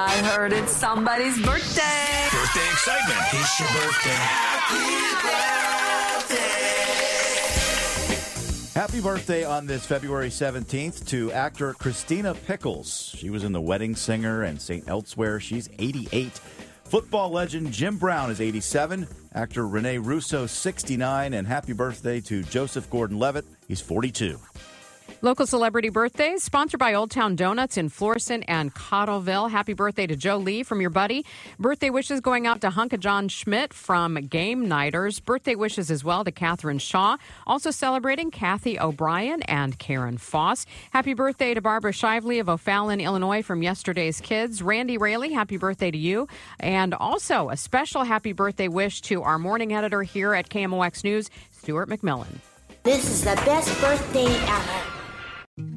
I heard it's somebody's birthday. Birthday excitement. It's your birthday. Happy birthday on this February 17th to actor Christina Pickles. She was in The Wedding Singer and St. Elsewhere. She's 88. Football legend Jim Brown is 87. Actor Rene Russo, 69. And happy birthday to Joseph Gordon Levitt. He's 42. Local celebrity birthdays sponsored by Old Town Donuts in Florissant and Cottleville. Happy birthday to Joe Lee from your buddy. Birthday wishes going out to Hunka John Schmidt from Game Nighters. Birthday wishes as well to Catherine Shaw. Also celebrating Kathy O'Brien and Karen Foss. Happy birthday to Barbara Shively of O'Fallon, Illinois from yesterday's kids. Randy Rayleigh, happy birthday to you. And also a special happy birthday wish to our morning editor here at KMOX News, Stuart McMillan. This is the best birthday ever.